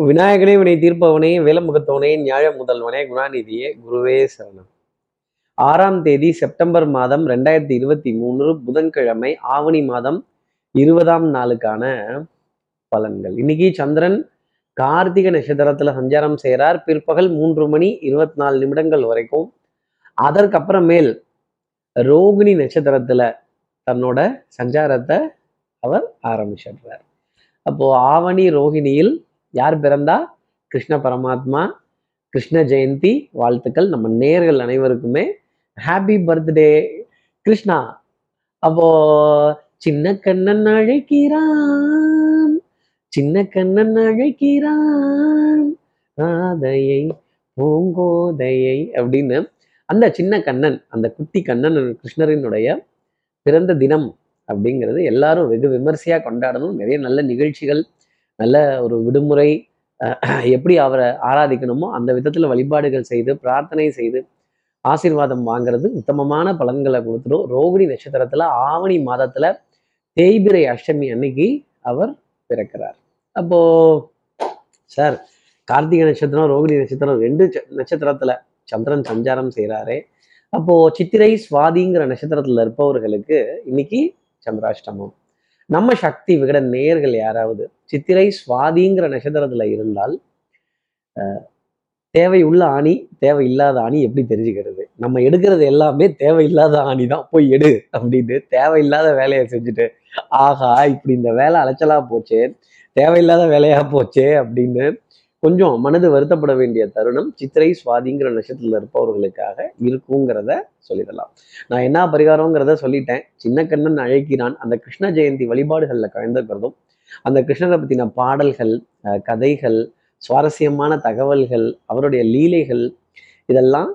விநாயகனே வினை தீர்ப்பவனே வேலமுகத்தவனே ஞாழ முதல்வனே குணாநிதியே குருவே சரணம். ஆறாம் தேதி செப்டம்பர் மாதம் ரெண்டாயிரத்தி இருபத்தி மூணு புதன்கிழமை ஆவணி மாதம் இருபதாம் நாளுக்கான பலன்கள். இன்னைக்கு சந்திரன் கார்த்திகை நட்சத்திரத்துல சஞ்சாரம் செய்கிறார் பிற்பகல் மூன்று மணி இருபத்தி நாலு நிமிடங்கள் வரைக்கும். அதற்கப்புறமேல் ரோகிணி நட்சத்திரத்துல தன்னோட சஞ்சாரத்தை அவர் ஆரம்பிச்சிடுறார். அப்போ ஆவணி ரோகிணியில் யார் பிறந்தா? கிருஷ்ண பரமாத்மா கிருஷ்ண ஜெயந்தி வாழ்த்துக்கள். நம்ம நேர்கள் அனைவருக்குமே ஹாப்பி பர்த்டே கிருஷ்ணா அப்போ சின்ன கண்ணன் அழைக்கிறான். சின்ன கண்ணன் அழைக்கிறான். ராதையை பூங்கோதையை அப்படின்னு அந்த சின்ன கண்ணன் அந்த குட்டி கண்ணன் கிருஷ்ணரினுடைய பிறந்த தினம் அப்படிங்கிறது எல்லாரும் வெகு விமர்சையா கொண்டாடணும். நிறைய நல்ல நிகழ்ச்சிகள் நல்ல ஒரு விடுமுறை அஹ், எப்படி அவரை ஆராதிக்கணுமோ அந்த விதத்துல வழிபாடுகள் செய்து பிரார்த்தனை செய்து ஆசீர்வாதம் வாங்குறது உத்தமமான பலன்களை கொடுத்துடும். ரோகிணி நட்சத்திரத்துல ஆவணி மாதத்துல தேய்பிரை அஷ்டமி அன்னைக்கு அவர் பிறக்கிறார். அப்போ சார் கார்த்திகை நட்சத்திரம் ரோகிணி நட்சத்திரம் ரெண்டு ச- நட்சத்திரத்துல சந்திரன் சஞ்சாரம் செய்கிறாரே அப்போ சித்திரை சுவாதிங்கிற நட்சத்திரத்துல இருப்பவர்களுக்கு இன்னைக்கு சந்திராஷ்டமம். நம்ம சக்தி விகட நேர்கள் யாராவது சித்திரை சுவாதிங்கிற நட்சத்திரத்துல இருந்தால் தேவை தேவையுள்ள ஆணி தேவையில்லாத ஆணி எப்படி தெரிஞ்சுக்கிறது? நம்ம எடுக்கிறது எல்லாமே தேவையில்லாத ஆணி தான் போய் எடு அப்படின்னு தேவையில்லாத வேலையை செஞ்சுட்டு ஆகா இப்படி இந்த வேலை அலைச்சலா போச்சே தேவையில்லாத வேலையா போச்சே அப்படின்னு கொஞ்சம் மனது வருத்தப்பட வேண்டிய தருணம் சித்திரை சுவாதிங்கிற நட்சத்திரத்தில் இருப்பவர்களுக்காக இருக்குங்கிறத சொல்லிடலாம். நான் என்ன பரிகாரங்கிறத சொல்லிட்டேன். சின்ன கண்ணன் அழைக்கிறான் அந்த கிருஷ்ண ஜெயந்தி வழிபாடுகளில் கலந்துக்கிறதும் அந்த கிருஷ்ணரை பற்றின பாடல்கள் அஹ், கதைகள் சுவாரஸ்யமான தகவல்கள் அவருடைய லீலைகள் இதெல்லாம்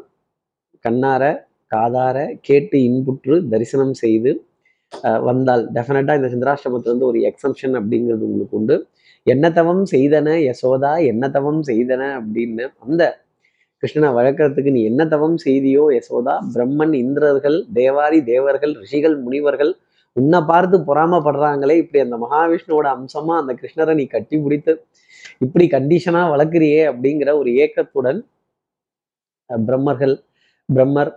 கண்ணார காதார கேட்டு இன்புற்று தரிசனம் செய்து வந்தால் டெஃபினட்டாக இந்த சந்திராஷ்டமத்திலிருந்து ஒரு எக்ஸம்ஷன் அப்படிங்கிறது உங்களுக்கு உண்டு. என்ன தவம் செய்தன யசோதா என்ன தவம் செய்தன அப்படின்னு அந்த கிருஷ்ணனை வளர்க்கறதுக்கு நீ என்ன தவம் செய்தியோ யசோதா? பிரம்மன் இந்திரர்கள் தேவாரி தேவர்கள் ரிஷிகள் முனிவர்கள் உன்னை பார்த்து பொறாமப்படுறாங்களே. இப்படி அந்த மகாவிஷ்ணுவோட அம்சமா அந்த கிருஷ்ணரை நீ கட்டி பிடித்து இப்படி கண்டிஷனா வளர்க்குறியே அப்படிங்கிற ஒரு ஏக்கத்துடன் பிரம்மர்கள் பிரம்மர்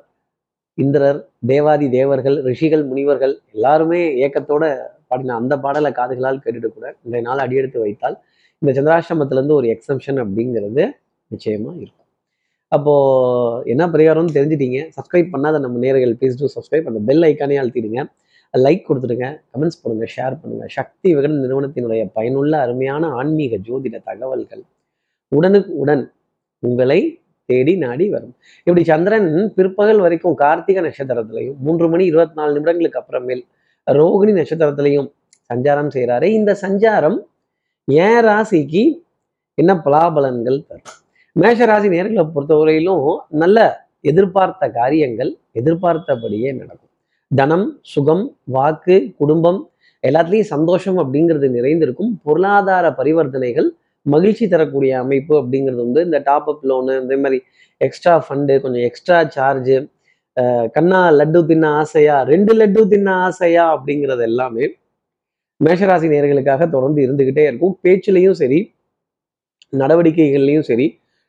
இந்திரர் தேவாதி தேவர்கள் ரிஷிகள் முனிவர்கள் எல்லாருமே ஏக்கத்தோட பாடின அந்த பாடலை காதுகளால் கேட்டுட்டு கூட இன்றைய நாள் அடியெடுத்து வைத்தால் இந்த சந்திராஷ்டமத்திலேருந்து ஒரு எக்ஸம்ஷன் அப்படிங்கிறது நிச்சயமா இருக்கும். அப்போ என்ன பரிகாரம்னு தெரிஞ்சிட்டீங்க சப்ஸ்கிரைப் பண்ணாத நம்ம நேர்கள் ப்ளீஸ் டூ சப்ஸ்கிரைப் அந்த பெல் ஐக்கானே அழுத்திடுங்க. லைக் கொடுத்துடுங்க கமெண்ட்ஸ் பண்ணுங்கள் ஷேர் பண்ணுங்க. சக்தி விகடன் நிறுவனத்தினுடைய பயனுள்ள அருமையான ஆன்மீக ஜோதிட தகவல்கள் உடனுக்கு உடன் உங்களை தேடி நாடி வரும். இப்படி சந்திரன் பிற்பகல் வரைக்கும் கார்த்திகை நட்சத்திரத்திலையும் மூன்று மணி இருபத்தி நாலு நிமிடங்களுக்கு அப்புறமேல் ரோகிணி நட்சத்திரத்திலையும் சஞ்சாரம் செய்கிறாரு இந்த சஞ்சாரம் ஏன் ராசிக்கு என்ன பலாபலன்கள் தரும்? மேஷ ராசி நேர்களை பொறுத்தவரையிலும் நல்ல எதிர்பார்த்த காரியங்கள் எதிர்பார்த்தபடியே நடக்கும். தனம் சுகம் வாக்கு குடும்பம் எல்லாத்துலேயும் சந்தோஷம் அப்படிங்கிறது நிறைந்திருக்கும். பொருளாதார பரிவர்த்தனைகள் மகிழ்ச்சி தரக்கூடிய அமைப்பு அப்படிங்கிறது வந்து இந்த டாப் அப் லோனு இந்த மாதிரி எக்ஸ்ட்ரா ஃபண்டு கொஞ்சம் எக்ஸ்ட்ரா சார்ஜு கண்ணா லட்டு தின்ன ஆசையா? ரெண்டு லட்டு தின்ன ஆசையா? அப்படிங்கிறது எல்லாமே மேஷராசி நேர்களுக்காக தொடர்ந்து இருந்துகிட்டே இருக்கும். பேச்சுலையும் சரி நடவடிக்கைகள்லையும் சரி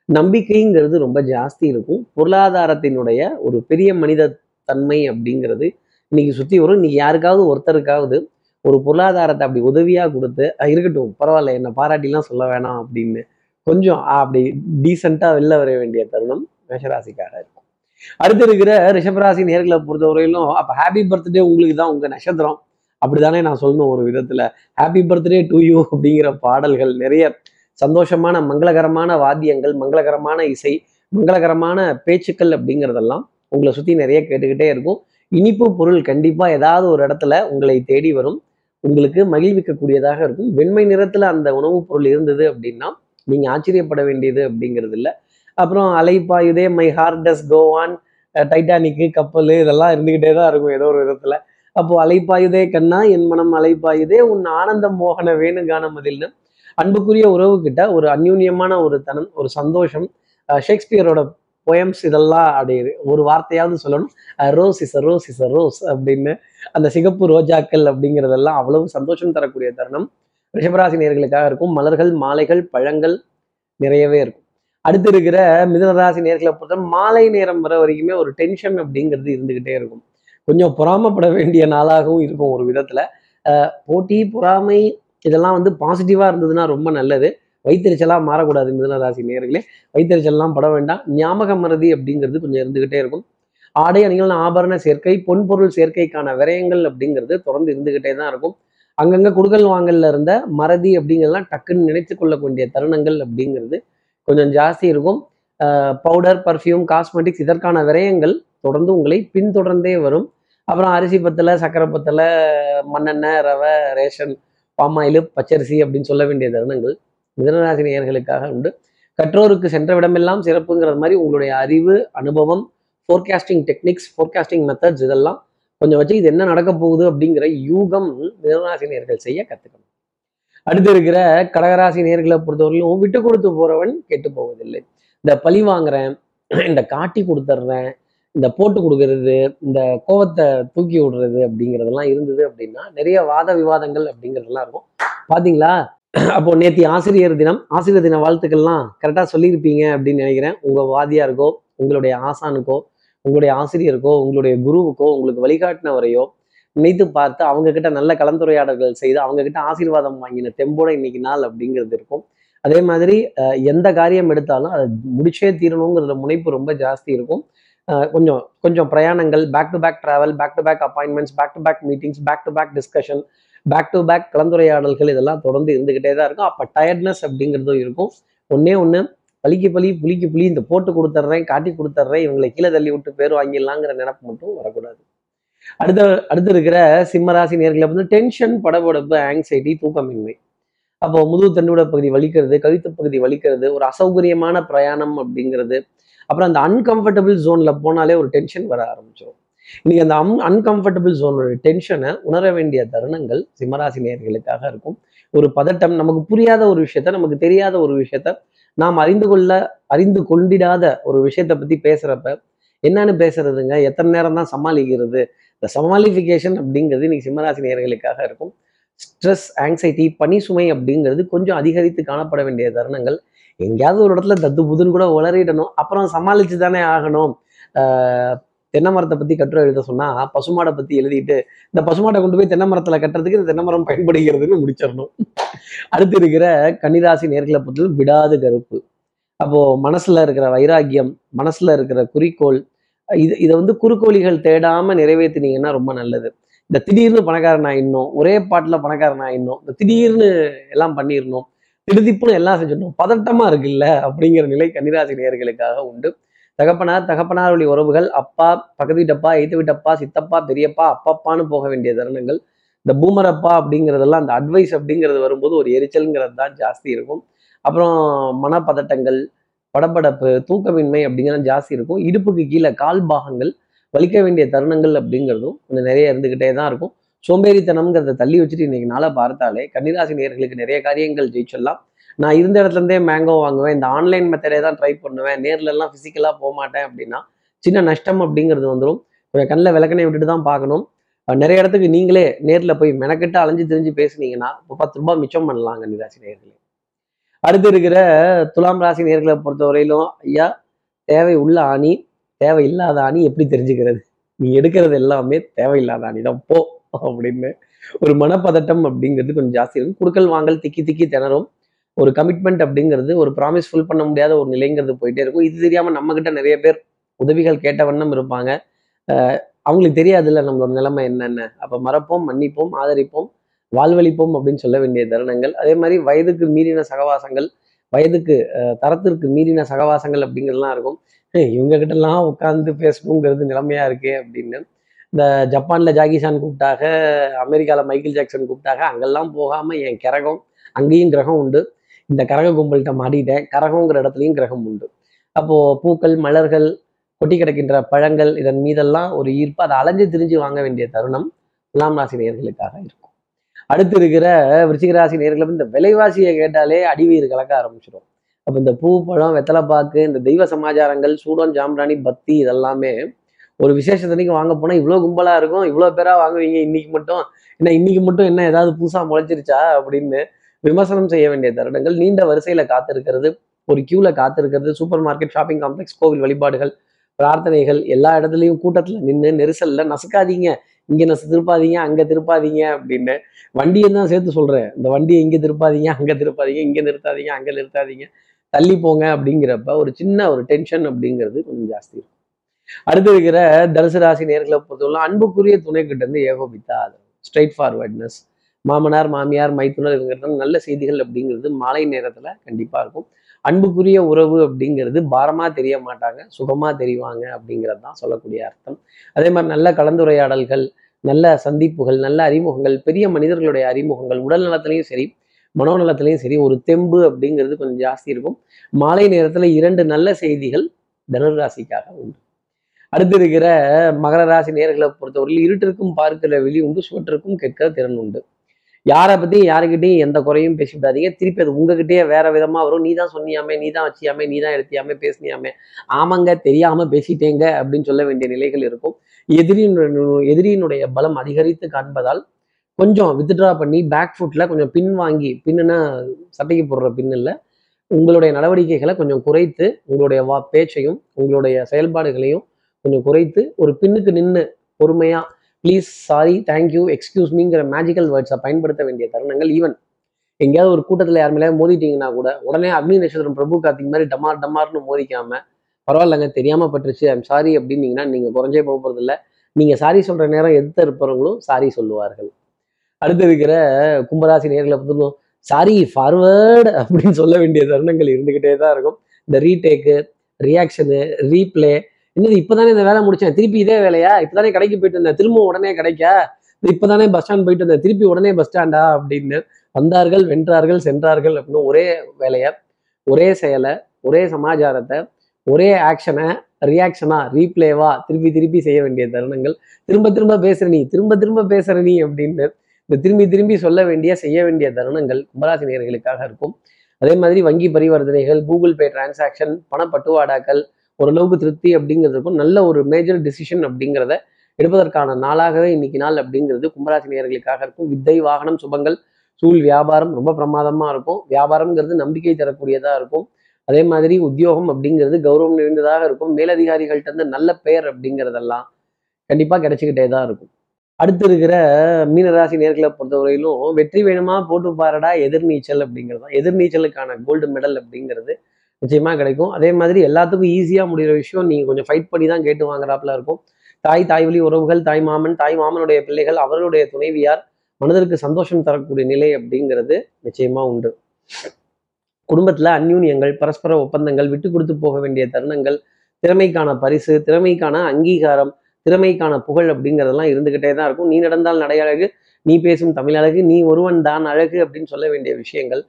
நம்பிக்கைங்கிறது ரொம்ப ஜாஸ்தி இருக்கும். பொருளாதாரத்தினுடைய ஒரு பெரிய மனித தன்மை அப்படிங்கிறது இன்னைக்கு சுற்றி வரும். இன்னைக்கு யாருக்காவது ஒருத்தருக்காவது ஒரு பொருளாதாரத்தை அப்படி உதவியாக கொடுத்து இருக்கட்டும் பரவாயில்ல என்னை பாராட்டிலாம் சொல்ல வேணாம் அப்படின்னு கொஞ்சம் அப்படி டீசெண்டாக வெளில வர வேண்டிய தருணம் மேஷராசிக்காக இருக்கும் அடுத்து இருக்கிற ரிஷபராசி நேர்களை பொறுத்தவரையிலும் அப்ப ஹாப்பி பர்த்டே உங்களுக்கு தான் உங்க நட்சத்திரம். அப்படிதானே நான் சொல்லணும் ஒரு விதத்துல. ஹாப்பி பர்த்டே டு யூ அப்படிங்கிற பாடல்கள் நிறைய சந்தோஷமான மங்களகரமான வாத்தியங்கள் மங்களகரமான இசை மங்களகரமான பேச்சுக்கள் அப்படிங்கிறதெல்லாம் உங்களை சுத்தி நிறைய கேட்டுக்கிட்டே இருக்கும். இனிப்பு பொருள் கண்டிப்பா ஏதாவது ஒரு இடத்துல உங்களை தேடி வரும். உங்களுக்கு மகிழ்விக்கக்கூடியதாக இருக்கும். வெண்மை நிறத்துல அந்த உணவுப் பொருள் இருந்தது அப்படின்னா நீங்க ஆச்சரியப்பட வேண்டியது அப்படிங்கிறது இல்லை. அப்புறம் அலைப்பாயுதே மை ஹார்டஸ் கோவான் டைட்டானிக்கு கப்பல் இதெல்லாம் இருந்துகிட்டே தான் இருக்கும் ஏதோ ஒரு விதத்தில். அப்போ அலைப்பாயுதே கண்ணா என் மனம் அலைப்பாயுதே உன் ஆனந்தம் மோகன வேணு கானமதில்னு அன்புக்குரிய உறவு கிட்ட ஒரு அந்யூன்யமான ஒரு தனம் ஒரு சந்தோஷம் ஷேக்ஸ்பியரோட போயம்ஸ் இதெல்லாம் அப்படி ஒரு வார்த்தையாவது சொல்லணும். Rose is rose is rose அப்படின்னு அந்த சிகப்பு ரோஜாக்கள் அப்படிங்கிறதெல்லாம் அவ்வளவு சந்தோஷம் தரக்கூடிய தருணம். ரிஷபராசி நேர்களுக்காக இருக்கும். மலர்கள் மாலைகள் பழங்கள் நிறையவே இருக்கும். அடுத்து இருக்கிற மிதனராசி நேர்களை பொறுத்த மாலை நேரம் வர வரைக்குமே ஒரு டென்ஷன் அப்படிங்கிறது இருந்துகிட்டே இருக்கும். கொஞ்சம் பொறாமப்பட வேண்டிய நாளாகவும் இருக்கும் ஒரு விதத்துல. போட்டி பொறாமை இதெல்லாம் வந்து பாசிட்டிவா இருந்ததுன்னா ரொம்ப நல்லது. வைத்தறிச்சலா மாறக்கூடாது மிதனராசி நேர்களே. வைத்தறிச்சல்லாம் பட வேண்டாம். ஞாபக மறதி அப்படிங்கிறது கொஞ்சம் இருந்துகிட்டே இருக்கும். ஆடை அணிகள் ஆபரண சேர்க்கை பொன்பொருள் சேர்க்கைக்கான விரயங்கள் அப்படிங்கிறது தொடர்ந்து இருந்துகிட்டே தான் இருக்கும். அங்கங்க குடுக்கல் வாங்கல்ல இருந்த மறதி அப்படிங்கிறதுலாம் டக்குன்னு நினைத்து கொள்ளக்கூடிய தருணங்கள் அப்படிங்கிறது கொஞ்சம் ஜாஸ்தி இருக்கும். பவுடர் பர்ஃப்யூம் காஸ்மெட்டிக்ஸ் இதற்கான விரயங்கள் தொடர்ந்து உங்களை பின்தொடர்ந்தே வரும். அப்புறம் அரிசி பத்தலை சக்கரை பத்தலை மண்ணெண்ணெய் ரவை ரேஷன் பாமாயில் பச்சரிசி அப்படின்னு சொல்ல வேண்டிய தருணங்கள் மிதனராசி நேயர்களுக்காக உண்டு. கற்றோருக்கு சென்ற விடமெல்லாம் சிறப்புங்கிறது மாதிரி உங்களுடைய அறிவு அனுபவம் ஃபோர்காஸ்டிங் டெக்னிக்ஸ் ஃபோர்காஸ்டிங் மெத்தட்ஸ் இதெல்லாம் கொஞ்சம் வச்சு இது என்ன நடக்க போகுது அப்படிங்கிற யூகம் மிதனராசினியர்கள் செய்ய கற்றுக்கணும் அடுத்து இருக்கிற கடகராசி நேர்களை பொறுத்தவரையிலும் விட்டு கொடுத்து போறவன் கெட்டு போவதில்லை. இந்த பழி வாங்குறேன் இந்த காட்டி கொடுத்துட்றேன் இந்த போட்டு கொடுக்கறது இந்த கோவத்தை தூக்கி விடுறது அப்படிங்கிறதெல்லாம் இருந்தது அப்படின்னா நிறைய வாத விவாதங்கள் அப்படிங்கிறதெல்லாம் இருக்கும். பாத்தீங்களா? அப்போ நேத்தி ஆசிரியர் தினம் ஆசிரியர் தின வாழ்த்துக்கள்லாம் கரெக்டாக சொல்லியிருப்பீங்க அப்படின்னு நினைக்கிறேன். உங்க வாதியாருக்கோ உங்களுடைய ஆசானுக்கோ உங்களுடைய ஆசிரியருக்கோ உங்களுடைய குருவுக்கோ உங்களுக்கு வழிகாட்டினவரையோ நினைத்து பார்த்து அவங்க கிட்ட நல்ல கலந்துரையாடல்கள் செய்து அவங்க கிட்ட ஆசீர்வாதம் வாங்கின தெம்போட இன்னைக்கு நாள் அப்படிங்கிறது இருக்கும். அதே மாதிரி அஹ், எந்த காரியம் எடுத்தாலும் அதை முடிச்சே தீரணுங்கிறத முனைப்பு ரொம்ப ஜாஸ்தி இருக்கும். அஹ், கொஞ்சம் கொஞ்சம் பிரயாணங்கள் back to back travel back to back appointments back to back meetings back to back discussion back to back கலந்துரையாடல்கள் இதெல்லாம் தொடர்ந்து இருந்துகிட்டே தான் இருக்கும். அப்போ டயர்ட்னஸ் அப்படிங்கிறதும் இருக்கும். ஒன்றே ஒன்று பலிக்கு பலி புலிக்கு புலி இந்த போட்டு கொடுத்துட்றேன் காட்டி கொடுத்துட்றேன் இவங்களை கீழே தள்ளி விட்டு பேர் வாங்கிடலாங்கிற நினப்பு மட்டும் வரக்கூடாது. அடுத்த அடுத்து இருக்கிற சிம்மராசி நேர்களை வந்து டென்ஷன் படபடப்பு ஆங்ஸைட்டி தூக்கமின்மை. அப்போ முதுகு தண்டுவிட பகுதி வலிக்கிறது கழுத்து பகுதி வலிக்கிறது ஒரு அசௌகரியமான பிரயாணம் அப்படிங்கிறது. அப்புறம் அந்த அன்கம்ஃபர்டபுள் ஜோன்ல போனாலே ஒரு டென்ஷன் வர ஆரம்பிச்சிடும் இன்னைக்கு அந்த அன் அன்கம்ஃபர்டபுள் ஜோனோட டென்ஷனை உணர வேண்டிய தருணங்கள் சிம்மராசி நேர்களுக்காக இருக்கும். ஒரு பதட்டம் நமக்கு புரியாத ஒரு விஷயத்த நமக்கு தெரியாத ஒரு விஷயத்த நாம் அறிந்து கொள்ள அறிந்து கொண்டிடாத ஒரு விஷயத்தை பத்தி பேசுறப்ப என்னன்னு பேசுறதுங்க? எத்தனை நேரம் தான் சமாளிக்கிறது? இந்த சமாலிஃபிகேஷன் அப்படிங்கிறது இன்னைக்கு சிம்மராசி நேர்களுக்காக இருக்கும். ஸ்ட்ரெஸ் ஆங்ஸைட்டி பனி சுமை அப்படிங்கிறது கொஞ்சம் அதிகரித்து காணப்பட வேண்டிய தருணங்கள். எங்கேயாவது ஒரு இடத்துல தத்து புதுன்னு கூட உளறிடணும். அப்புறம் சமாளிச்சு தானே ஆகணும். ஆஹ் தென்னை மரத்தை பத்தி கட்டுரை எழுத சொன்னா பசுமாடை பத்தி எழுதிட்டு இந்த பசுமாடை கொண்டு போய் தென்னை மரத்துல கட்டுறதுக்கு இந்த தென்னை மரம் பயன்படுகிறதுன்னு முடிச்சிடணும். அடுத்து இருக்கிற கன்னிராசி நேர்களை பொறுத்தவரை விடாது கருப்பு. அப்போ மனசுல இருக்கிற வைராக்கியம் மனசுல இருக்கிற குறிக்கோள் இது இதை வந்து குறுக்கோழிகள் தேடாம நிறைவேற்றினீங்கன்னா ரொம்ப நல்லது. இந்த திடீர்னு பணக்காரன் ஆயிடணும் ஒரே பாட்டில் பணக்காரன் ஆயிடணும் இந்த திடீர்னு எல்லாம் பண்ணிடணும் திடுதிப்புன்னு எல்லாம் செஞ்சிடணும் பதட்டமா இருக்குல்ல அப்படிங்கிற நிலை கன்னிராசி நேர்களுக்காக உண்டு. தகப்பனார் தகப்பனார் வழி உறவுகள் அப்பா பக்கத்து வீட்டப்பா எய்த்து வீட்டப்பா சித்தப்பா பெரியப்பா அப்பப்பான்னு போக வேண்டிய தருணங்கள். இந்த பூமரப்பா அப்படிங்கிறதெல்லாம் அந்த அட்வைஸ் அப்படிங்கிறது வரும்போது ஒரு எரிச்சல்ங்கிறது தான் ஜாஸ்தி இருக்கும். அப்புறம் மனப்பதட்டங்கள் படபடப்பு தூக்கமின்மை அப்படிங்கிறது ஜாஸ்தி இருக்கும். இடுப்புக்கு கீழே கால் பாகங்கள் வலிக்க வேண்டிய தருணங்கள் அப்படிங்கிறதும் கொஞ்சம் நிறைய இருந்துகிட்டே தான் இருக்கும். சோம்பேறித்தனம்ங்கிறத தள்ளி வச்சுட்டு இன்னைக்கு நாளை பார்த்தாலே கன்னிராசி நேயர்களுக்கு நிறைய காரியங்கள் ஜெயிச்சிடலாம். நான் இருந்த இடத்துல இருந்தே மேங்கோ வாங்குவேன். இந்த ஆன்லைன் மெத்தடே தான் ட்ரை பண்ணுவேன். நேர்லலாம் ஃபிசிக்கலாக போக மாட்டேன் அப்படின்னா சின்ன நஷ்டம் அப்படிங்கிறது வந்துடும் கொஞ்சம் கண்ணில் விளக்கணை விட்டுட்டு தான் பார்க்கணும். நிறைய இடத்துக்கு நீங்களே நேரில் போய் மெனக்கெட்டு அலைஞ்சு தெரிஞ்சு பேசுனீங்கன்னா இப்போ பத்து ரூபாய் மிச்சம் பண்ணலாம் கன்னிராசி நேர்களே. அடுத்து இருக்கிற துலாம் ராசி நேர்களை பொறுத்தவரையிலும் ஐயா தேவை உள்ள ஆணி தேவை இல்லாத ஆணி எப்படி தெரிஞ்சுக்கிறது? நீ எடுக்கிறது எல்லாமே தேவையில்லாத ஆணி தான் போ அப்படின்னு. ஒரு மனப்பதட்டம் அப்படிங்கிறது கொஞ்சம் ஜாஸ்தி இருக்கும். குடுக்கல் வாங்கல் திக்கி திக்கி திணறும். ஒரு கமிட்மெண்ட் அப்படிங்கிறது ஒரு ப்ராமிஸ் ஃபுல் பண்ண முடியாத ஒரு நிலைங்கிறது போயிட்டே இருக்கும். இது தெரியாம நம்ம கிட்ட நிறைய பேர் உதவிகள் கேட்ட வண்ணம் இருப்பாங்க. அவங்களுக்கு தெரியாதுல்ல நம்மளோட நிலைமை என்னென்ன. அப்போ மறப்போம் மன்னிப்போம் ஆதரிப்போம். வாழ்வழிப்போம் அப்படின்னு சொல்ல வேண்டிய தருணங்கள். அதே மாதிரி வயதுக்கு மீறின சகவாசங்கள் வயதுக்கு தரத்திற்கு மீறின சகவாசங்கள் அப்படிங்கிறதுலாம் இருக்கும். ஏய், இவங்க எல்லாம் உட்காந்து பேசணுங்கிறது நிலைமையா இருக்கே அப்படின்னு. இந்த ஜப்பான்ல ஜாகிசான் கூப்பிட்டாக அமெரிக்கால மைக்கேல் ஜாக்சன் கூப்பிட்டாக அங்கெல்லாம் போகாம என் கிரகம் அங்கேயும் கிரகம் உண்டு. இந்த கரக கும்பல்கிட்ட மாட்டிட்டேன் கரகங்கிற இடத்துலையும் கிரகம் உண்டு. அப்போ பூக்கள் மலர்கள் கொட்டி கிடக்கின்ற பழங்கள் இதன் மீதெல்லாம் ஒரு ஈர்ப்பு. அதை அலைஞ்சு திரிஞ்சு வாங்க வேண்டிய தருணம் துலாம் ராசி நேர்களுக்காக இருக்கும். அடுத்து இருக்கிற விருச்சிகராசி நேர்களை இந்த விலைவாசியை கேட்டாலே அடிவீர் கலக்க ஆரம்பிச்சிடும் அப்போ இந்த பூ பழம் வெத்தலைப்பாக்கு இந்த தெய்வ சமாச்சாரங்கள் சூடம் ஜாம்பிராணி பத்தி இதெல்லாமே ஒரு விசேஷத்தன்னைக்கு வாங்க போனால் இவ்வளோ கும்பலாக இருக்கும் இவ்வளோ பேராக வாங்குவீங்க இன்னைக்கு மட்டும் என்ன இன்னைக்கு மட்டும் என்ன ஏதாவது புதுசாக முளைச்சிருச்சா அப்படின்னு விமர்சனம் செய்ய வேண்டிய தருணங்கள் நீண்ட வரிசையில் காத்திருக்கிறது ஒரு க்யூவில் காத்திருக்கிறது சூப்பர் மார்க்கெட் ஷாப்பிங் காம்ப்ளெக்ஸ் கோவில் வழிபாடுகள் பிரார்த்தனைகள் எல்லா இடத்துலையும் கூட்டத்தில் நின்று நெரிசலில் நசுக்காதீங்க. இங்க நான் திருப்பாதீங்க அங்க திருப்பாதீங்க அப்படின்னு வண்டியை தான் சேர்த்து சொல்றேன். இந்த வண்டியை இங்க திருப்பாதீங்க அங்க திருப்பாதீங்க இங்க நிறுத்தாதீங்க அங்க நிறுத்தாதீங்க தள்ளி போங்க அப்படிங்கிறப்ப ஒரு சின்ன ஒரு டென்ஷன் அப்படிங்கிறது கொஞ்சம் ஜாஸ்தி இருக்கும். அடுத்து இருக்கிற தனுசு ராசி நேர்களை பொறுத்தவரை அன்புக்குரிய துணை கிட்ட இருந்து ஏகோபித்தா ஸ்ட்ரைட் ஃபார்வர்ட்னஸ் மாமனார் மாமியார் மைத்துனர் இவங்கிறது நல்ல செய்திகள் அப்படிங்கிறது மாலை நேரத்துல கண்டிப்பா இருக்கும். அன்புக்குரிய உறவு அப்படிங்கிறது பாரமாக தெரிய மாட்டாங்க சுகமா தெரிவாங்க அப்படிங்கிறது தான் சொல்லக்கூடிய அர்த்தம். அதே மாதிரி நல்ல கலந்துரையாடல்கள் நல்ல சந்திப்புகள் நல்ல அறிமுகங்கள் பெரிய மனிதர்களுடைய அறிமுகங்கள் உடல் நலத்திலையும் சரி மனோநலத்திலையும் சரி ஒரு தெம்பு அப்படிங்கிறது கொஞ்சம் ஜாஸ்தி இருக்கும். மாலை நேரத்தில் இரண்டு நல்ல செய்திகள் தனுர் ராசிக்காக உண்டு. அடுத்து இருக்கிற மகர ராசி நேர்களை பொறுத்தவரையில் இருட்டிற்கும் பார்க்கிற வெளி உண்டு சுவற்றிற்கும் கேட்கிற திறன் உண்டு. யாரை பற்றியும் யாருக்கிட்டையும் எந்த குறையும் பேசிவிடாதீங்க. திருப்பி அது உங்ககிட்டயே வேற விதமாக வரும். நீ தான் சொன்னியாமே நீ தான் வச்சியாமே நீ தான் எடுத்தியாமே பேசினியாமே. ஆமாங்க தெரியாமல் பேசிட்டேங்க அப்படின்னு சொல்ல வேண்டிய நிலைகள் இருக்கும். எதிரியினுடைய எதிரியினுடைய பலம் அதிகரித்து காண்பதால் கொஞ்சம் வித்ட்ரா பண்ணி பேக் ஃபுட்டில் கொஞ்சம் பின் வாங்கி பின்னுன்னா சட்டைக்கு போடுற பின் இல்லை. உங்களுடைய நடவடிக்கைகளை கொஞ்சம் குறைத்து உங்களுடைய வா பேச்சையும் உங்களுடைய செயல்பாடுகளையும் கொஞ்சம் குறைத்து ஒரு பின்னுக்கு நின்று பொறுமையாக please sorry thank you excuse மீங்கிற magical வேர்ட்ஸை பயன்படுத்த வேண்டிய தருணங்கள் ஈவன் எங்கேயாவது ஒரு கூட்டத்தில் யார் மேலே மோதிட்டீங்கன்னா கூட உடனே அக்னி நட்சத்திரம் பிரபு கார்த்திக் மாதிரி டமார் டமார்னு மோதிக்காம பரவாயில்லைங்க தெரியாமல் பட்டுருச்சு ஐம் சாரி அப்படின்னீங்கன்னா நீங்கள் குறைஞ்சே போக போகிறதில்ல நீங்கள் நீங்க சாரி சொல்கிற நேரம் எதிர்த்து இருப்பவங்களும் சாரி சொல்லுவார்கள். அடுத்து இருக்கிற கும்பராசி நேர்களை பத்தி சாரி ஃபார்வேர்டு அப்படின்னு சொல்ல வேண்டிய தருணங்கள் இருந்துகிட்டே தான் இருக்கும். இந்த ரீடேக்கு ரியாக்ஷனு ரீப்ளே என்னது இப்போதானே இந்த வேலை முடிச்சேன். திருப்பி இதே வேலையா? இப்போதானே கடைக்கு போயிட்டு இருந்தேன் திரும்ப உடனே கிடைக்கா? இப்பதானே பஸ் ஸ்டாண்ட் போயிட்டு இருந்தேன் திருப்பி உடனே பஸ் ஸ்டாண்டா அப்படின்னு வந்தார்கள் வென்றார்கள் சென்றார்கள் அப்படின்னு ஒரே வேலையை ஒரே செயலை ஒரே சமாச்சாரத்தை ஒரே ஆக்ஷனை ரியாக்ஷனா ரீப்ளேவா திருப்பி திருப்பி செய்ய வேண்டிய தருணங்கள். திரும்ப திரும்ப பேசுற நீ திரும்ப திரும்ப பேசுற நீ அப்படின்னு இந்த திரும்பி திரும்பி சொல்ல வேண்டிய செய்ய வேண்டிய தருணங்கள் கும்பராசி நேர்களுக்காக இருக்கும். அதே மாதிரி வங்கி பரிவர்த்தனைகள் கூகுள் பே டிரான்சாக்ஷன் பணப்பட்டுவாடாக்கள் ஓரளவுக்கு திருப்தி அப்படிங்கிறது இருக்கும். நல்ல ஒரு மேஜர் டிசிஷன் அப்படிங்கிறத எடுப்பதற்கான நாளாகவே இன்னைக்கு நாள் அப்படிங்கிறது கும்பராசி நேயர்களுக்காக இருக்கும். வித்தை வாகனம் சுபங்கள் சூழ் வியாபாரம் ரொம்ப பிரமாதமாக இருக்கும். வியாபாரம்ங்கிறது நம்பிக்கை தரக்கூடியதாக இருக்கும். அதே மாதிரி உத்தியோகம் அப்படிங்கிறது கௌரவம் நிறைந்ததாக இருக்கும். மேலதிகாரிகள்ட்ட இருந்து நல்ல பெயர் அப்படிங்கிறதெல்லாம் கண்டிப்பாக கிடைச்சிக்கிட்டே தான் இருக்கும். அடுத்து இருக்கிற மீனராசி நேர்களை பொறுத்தவரையிலும் வெற்றி வேணுமா? போட்டு பாருடா. எதிர்நீச்சல் அப்படிங்கிறது தான். எதிர்நீச்சலுக்கான கோல்டு மெடல் அப்படிங்கிறது நிச்சயமா கிடைக்கும். அதே மாதிரி எல்லாத்துக்கும் ஈஸியா முடிகிற விஷயம் நீங்க கொஞ்சம் ஃபைட் பண்ணி தான் கேட்டு வாங்குறாப்புல இருக்கும். தாய் தாய் வழி உறவுகள் தாய் மாமன் தாய் மாமனுடைய பிள்ளைகள் அவர்களுடைய துணைவியார் மனதிற்கு சந்தோஷம் தரக்கூடிய நிலை அப்படிங்கிறது நிச்சயமா உண்டு. குடும்பத்துல அந்யூன்யங்கள் பரஸ்பர ஒப்பந்தங்கள் விட்டு கொடுத்து போக வேண்டிய தருணங்கள் திறமைக்கான பரிசு திறமைக்கான அங்கீகாரம் திறமைக்கான புகழ் அப்படிங்கிறதெல்லாம் இருந்துக்கிட்டே தான் இருக்கும். நீ நடந்தால் நடை அழகு நீ பேசும் தமிழ் அழகு நீ ஒருவன் தான் அழகு அப்படின்னு சொல்ல வேண்டிய விஷயங்கள்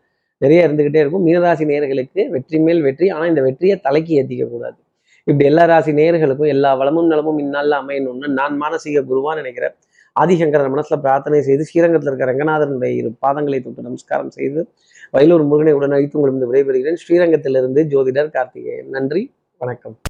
நிறைய இருந்துகிட்டே இருக்கும். மீனராசி நேர்களுக்கு வெற்றி மேல் வெற்றி. ஆனால் இந்த வெற்றியை தலைக்கு ஏத்திக்க கூடாது. இப்படி எல்லா ராசி நேயர்களுக்கும் எல்லா வளமும் நலமும் இந்நாளில் அமையணும்னு நான் மானசீக குருவா நினைக்கிறேன். ஆதிசங்கரன் மனசுல பிரார்த்தனை செய்து ஸ்ரீரங்கத்தில் இருக்கிற ரங்கநாதனுடைய இரு பாதங்களை தொட்டு நமஸ்காரம் செய்து வயலூர் முருகனை உடன் அழைத்து உங்களிடம் விடைபெறுகிறேன். ஸ்ரீரங்கத்திலிருந்து ஜோதிடர் கார்த்திகேயன். நன்றி. வணக்கம்.